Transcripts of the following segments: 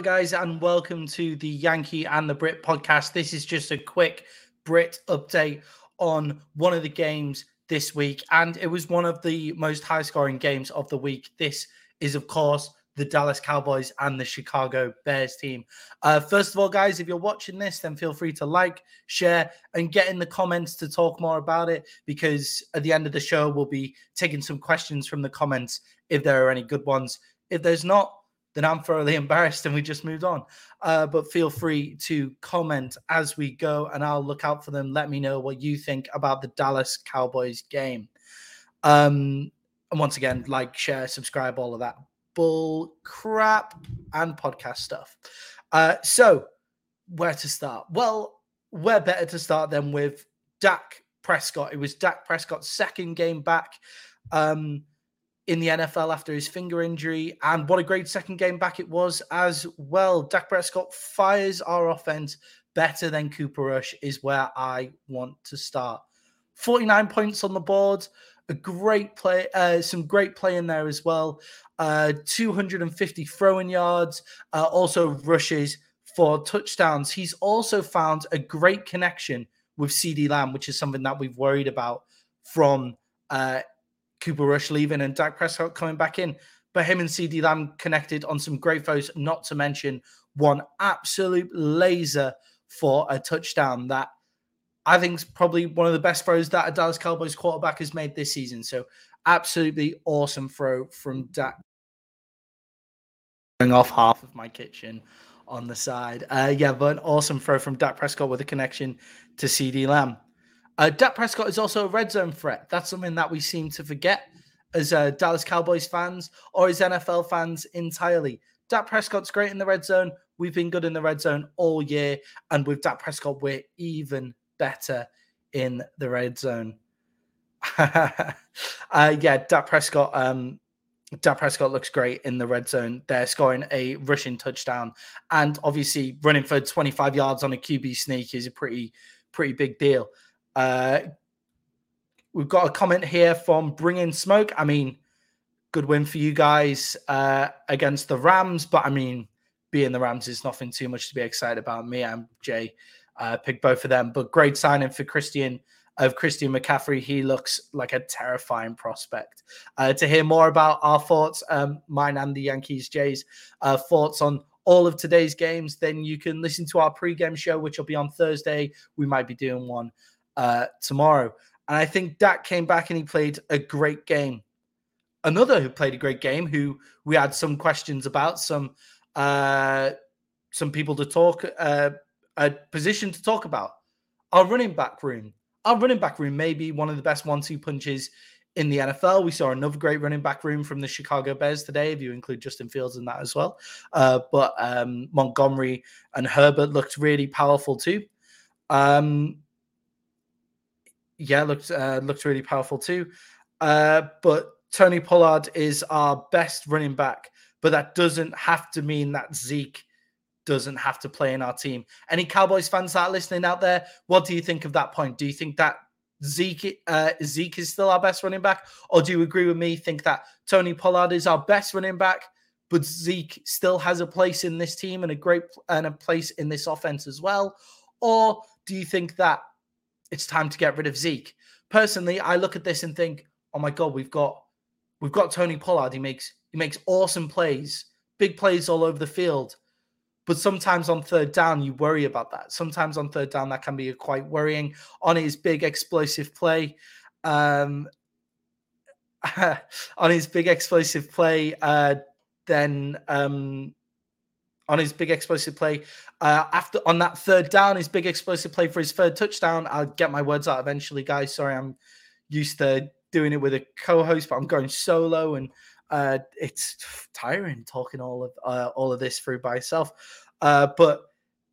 guys, and welcome to the Yankee and the Brit podcast. This is just a quick Brit update on one of the games this week, and it was one of the most high scoring games of the week. This is, of course, the Dallas Cowboys and the Chicago Bears team. Uh, first of all, guys, if you're watching this, then feel free to like, share, and get in the comments to talk more about it because at the end of the show, we'll be taking some questions from the comments if there are any good ones. If there's not, then I'm thoroughly embarrassed and we just moved on. Uh, but feel free to comment as we go and I'll look out for them. Let me know what you think about the Dallas Cowboys game. Um, and once again, like, share, subscribe, all of that bull crap and podcast stuff. Uh, so, where to start? Well, where better to start than with Dak Prescott? It was Dak Prescott's second game back. Um, in the NFL after his finger injury. And what a great second game back it was as well. Dak Prescott fires our offense better than Cooper Rush, is where I want to start. 49 points on the board, a great play, uh, some great play in there as well. Uh, 250 throwing yards, uh, also rushes for touchdowns. He's also found a great connection with CeeDee Lamb, which is something that we've worried about from uh, Cooper Rush leaving and Dak Prescott coming back in. But him and CeeDee Lamb connected on some great throws, not to mention one absolute laser for a touchdown that I think is probably one of the best throws that a Dallas Cowboys quarterback has made this season. So absolutely awesome throw from Dak. Going off half of my kitchen on the side. Uh, yeah, but an awesome throw from Dak Prescott with a connection to CeeDee Lamb. Uh, Dak Prescott is also a red zone threat. That's something that we seem to forget as uh, Dallas Cowboys fans or as NFL fans entirely. Dak Prescott's great in the red zone. We've been good in the red zone all year. And with Dak Prescott, we're even better in the red zone. uh, yeah, Dak Prescott. Um, Dak Prescott looks great in the red zone. They're scoring a rushing touchdown, and obviously running for 25 yards on a QB sneak is a pretty, pretty big deal. Uh, we've got a comment here from Bringing Smoke. I mean, good win for you guys uh, against the Rams, but I mean, being the Rams is nothing too much to be excited about. Me and Jay uh, picked both of them, but great signing for Christian of Christian McCaffrey. He looks like a terrifying prospect. Uh, to hear more about our thoughts, um, mine and the Yankees, Jay's uh, thoughts on all of today's games, then you can listen to our pre-game show, which will be on Thursday. We might be doing one uh, tomorrow. And I think Dak came back and he played a great game. Another who played a great game, who we had some questions about, some uh, some people to talk, uh, a position to talk about. Our running back room, our running back room may be one of the best one-two punches in the NFL. We saw another great running back room from the Chicago Bears today, if you include Justin Fields in that as well. Uh, but um, Montgomery and Herbert looked really powerful too. Um, yeah, looked uh, looked really powerful too. Uh, but Tony Pollard is our best running back, but that doesn't have to mean that Zeke doesn't have to play in our team. Any Cowboys fans that are listening out there, what do you think of that point? Do you think that Zeke uh, Zeke is still our best running back, or do you agree with me? Think that Tony Pollard is our best running back, but Zeke still has a place in this team and a great and a place in this offense as well, or do you think that it's time to get rid of Zeke. Personally, I look at this and think, oh my god, we've got we've got Tony Pollard. He makes he makes awesome plays, big plays all over the field. But sometimes on third down, you worry about that. Sometimes on third down, that can be quite worrying. On his big explosive play, um, on his big explosive play, uh, then um, on his big explosive play. Uh, after on that third down, his big explosive play for his third touchdown. I'll get my words out eventually, guys. Sorry, I'm used to doing it with a co-host, but I'm going solo, and uh, it's tiring talking all of uh, all of this through by yourself. Uh, but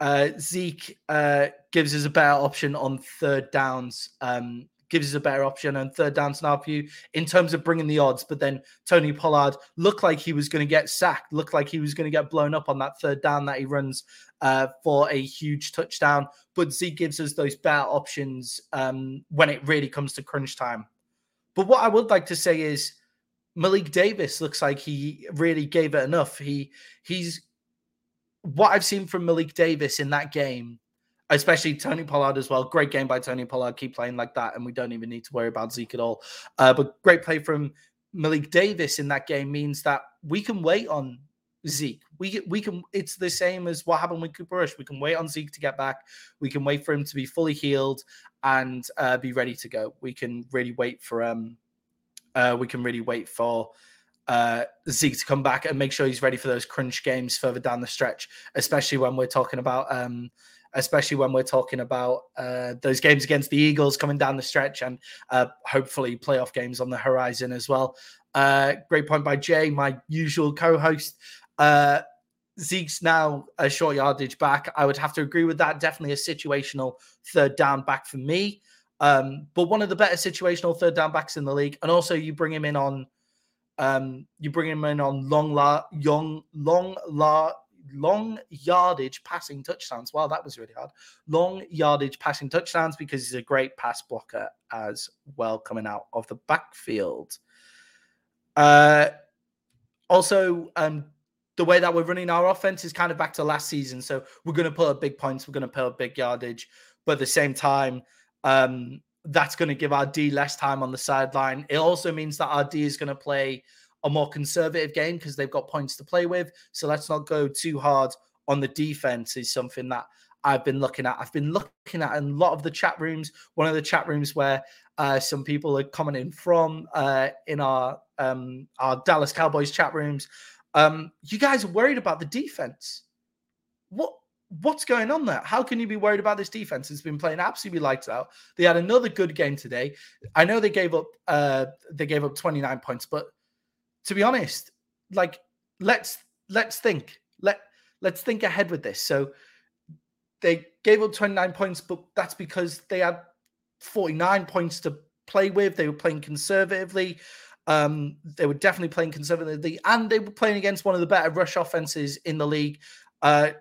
uh, Zeke uh, gives us a better option on third downs. Um, gives us a better option on third down snap you in terms of bringing the odds. But then Tony Pollard looked like he was going to get sacked, looked like he was going to get blown up on that third down that he runs uh, for a huge touchdown. But Zeke gives us those better options um, when it really comes to crunch time. But what I would like to say is Malik Davis looks like he really gave it enough. He he's what I've seen from Malik Davis in that game, especially Tony Pollard as well. Great game by Tony Pollard. Keep playing like that, and we don't even need to worry about Zeke at all. Uh, but great play from Malik Davis in that game means that we can wait on Zeke. We we can. It's the same as what happened with Cooper Rush. We can wait on Zeke to get back. We can wait for him to be fully healed and uh, be ready to go. We can really wait for um. Uh, we can really wait for uh, Zeke to come back and make sure he's ready for those crunch games further down the stretch, especially when we're talking about um, especially when we're talking about uh, those games against the Eagles coming down the stretch and uh, hopefully playoff games on the horizon as well. Uh, great point by Jay, my usual co-host. Uh, Zeke's now a short yardage back. I would have to agree with that. Definitely a situational third down back for me. Um, but one of the better situational third down backs in the league. And also, you bring him in on um, you bring him in on long la young long la long yardage passing touchdowns. Wow, that was really hard. Long yardage passing touchdowns because he's a great pass blocker as well coming out of the backfield. Uh, also, um, the way that we're running our offense is kind of back to last season. So we're going to put up big points, we're going to put up big yardage, but at the same time, um, that's going to give our D less time on the sideline. It also means that our D is going to play a more conservative game because they've got points to play with. So let's not go too hard on the defense, is something that I've been looking at. I've been looking at a lot of the chat rooms. One of the chat rooms where uh, some people are commenting from uh, in our um, our Dallas Cowboys chat rooms. Um, you guys are worried about the defense. What what's going on there? How can you be worried about this defense? It's been playing absolutely lights out. They had another good game today. I know they gave up uh, they gave up 29 points, but to be honest, like let's let's think. Let let's think ahead with this. So they gave up 29 points, but that's because they had 49 points to play with. They were playing conservatively. Um, they were definitely playing conservatively, and they were playing against one of the better rush offenses in the league. Uh,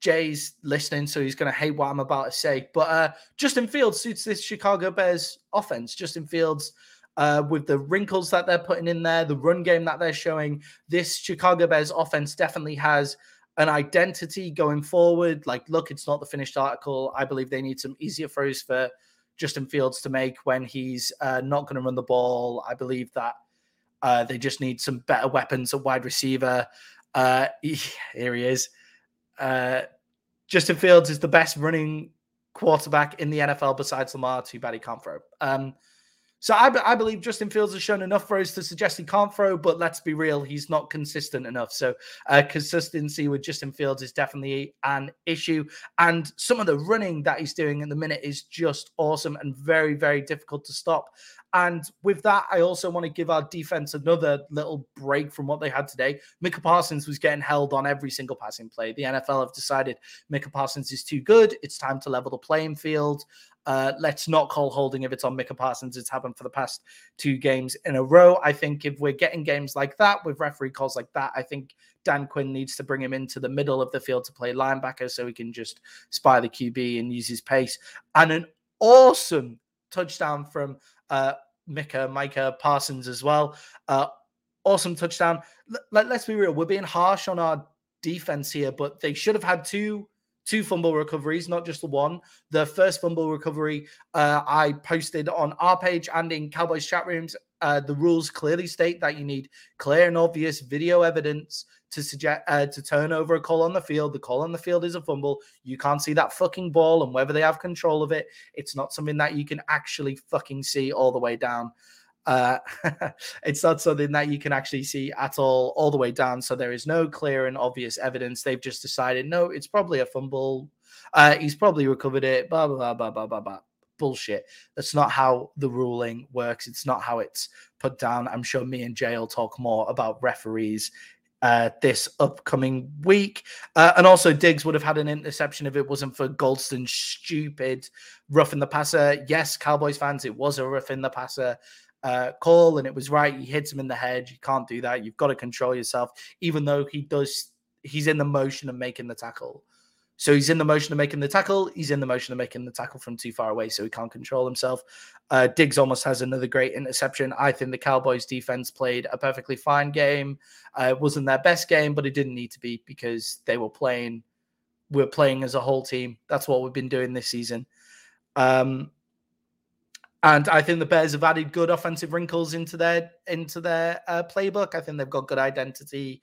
Jay's listening, so he's going to hate what I'm about to say. But uh, Justin Fields suits this Chicago Bears offense. Justin Fields uh, with the wrinkles that they're putting in there, the run game that they're showing, this Chicago Bears offense definitely has an identity going forward. Like, look, it's not the finished article. I believe they need some easier throws for Justin Fields to make when he's uh, not going to run the ball. I believe that uh, they just need some better weapons at wide receiver. Uh, here he is. Uh, Justin Fields is the best running quarterback in the NFL besides Lamar. Too bad he can't throw. Um, so I, I, believe Justin Fields has shown enough throws to suggest he can't throw, but let's be real, he's not consistent enough. So uh, consistency with Justin Fields is definitely an issue. And some of the running that he's doing in the minute is just awesome and very, very difficult to stop. And with that, I also want to give our defense another little break from what they had today. Micah Parsons was getting held on every single passing play. The NFL have decided Micah Parsons is too good. It's time to level the playing field. Uh, let's not call holding if it's on Micah Parsons. It's happened for the past two games in a row. I think if we're getting games like that with referee calls like that, I think Dan Quinn needs to bring him into the middle of the field to play linebacker so he can just spy the QB and use his pace. And an awesome touchdown from uh, Micah, Micah Parsons as well. Uh, awesome touchdown. L- let's be real, we're being harsh on our defense here, but they should have had two two fumble recoveries, not just the one. The first fumble recovery uh, I posted on our page and in Cowboys chat rooms. Uh, the rules clearly state that you need clear and obvious video evidence to suggest uh, to turn over a call on the field. The call on the field is a fumble. You can't see that fucking ball and whether they have control of it. It's not something that you can actually fucking see all the way down. Uh, it's not something that you can actually see at all, all the way down. So there is no clear and obvious evidence. They've just decided, no, it's probably a fumble. Uh, he's probably recovered it. Blah blah blah blah blah blah. Bullshit. That's not how the ruling works. It's not how it's put down. I'm sure me and Jay will talk more about referees uh, this upcoming week. Uh, and also, Diggs would have had an interception if it wasn't for Golston's stupid roughing the passer. Yes, Cowboys fans, it was a roughing the passer uh, call, and it was right. He hits him in the head. You can't do that. You've got to control yourself, even though he does. He's in the motion of making the tackle. So he's in the motion of making the tackle. He's in the motion of making the tackle from too far away, so he can't control himself. Uh, Diggs almost has another great interception. I think the Cowboys defense played a perfectly fine game. Uh, it wasn't their best game, but it didn't need to be because they were playing. We're playing as a whole team. That's what we've been doing this season. Um, and I think the Bears have added good offensive wrinkles into their into their uh, playbook. I think they've got good identity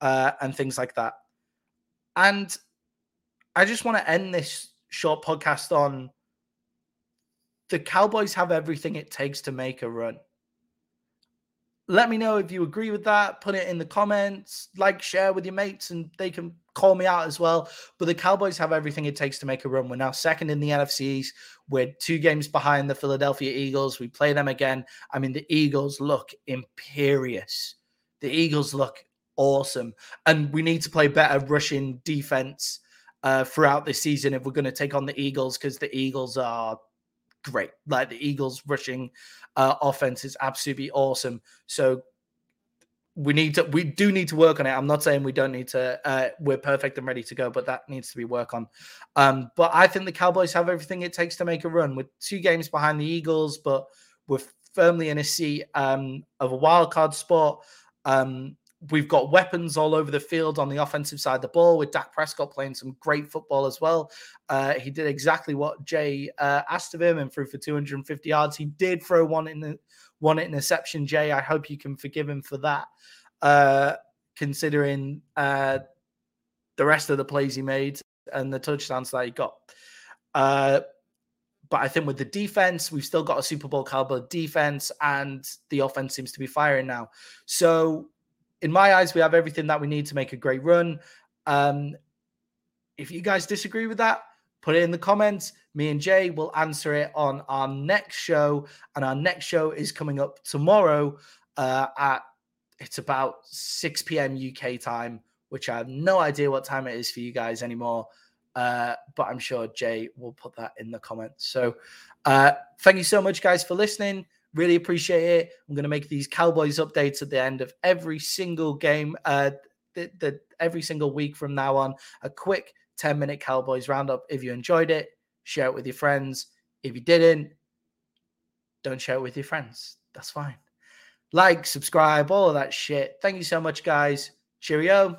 uh, and things like that. And I just want to end this short podcast on the Cowboys have everything it takes to make a run. Let me know if you agree with that. Put it in the comments, like, share with your mates, and they can call me out as well. But the Cowboys have everything it takes to make a run. We're now second in the NFC East. We're two games behind the Philadelphia Eagles. We play them again. I mean, the Eagles look imperious. The Eagles look awesome. And we need to play better rushing defense uh, throughout this season if we're going to take on the Eagles because the Eagles are great. Like the Eagles rushing uh, offense is absolutely awesome. So we need to we do need to work on it. I'm not saying we don't need to uh, we're perfect and ready to go, but that needs to be work on. Um, but I think the Cowboys have everything it takes to make a run with two games behind the Eagles, but we're firmly in a seat um, of a wild card spot. Um, we've got weapons all over the field on the offensive side of the ball with Dak Prescott playing some great football as well. Uh, he did exactly what Jay uh, asked of him and threw for 250 yards. He did throw one in the one interception. Jay, I hope you can forgive him for that, uh, considering uh, the rest of the plays he made and the touchdowns that he got. Uh, but I think with the defense, we've still got a Super Bowl caliber defense, and the offense seems to be firing now. So in my eyes, we have everything that we need to make a great run. Um, if you guys disagree with that, put it in the comments. Me and Jay will answer it on our next show, and our next show is coming up tomorrow uh, at it's about 6 p.m. UK time, which I have no idea what time it is for you guys anymore. Uh, but I'm sure Jay will put that in the comments. So, uh, thank you so much, guys, for listening. Really appreciate it. I'm going to make these Cowboys updates at the end of every single game, uh, the, the, every single week from now on. A quick 10 minute Cowboys roundup. If you enjoyed it, share it with your friends. If you didn't, don't share it with your friends. That's fine. Like, subscribe, all of that shit. Thank you so much, guys. Cheerio.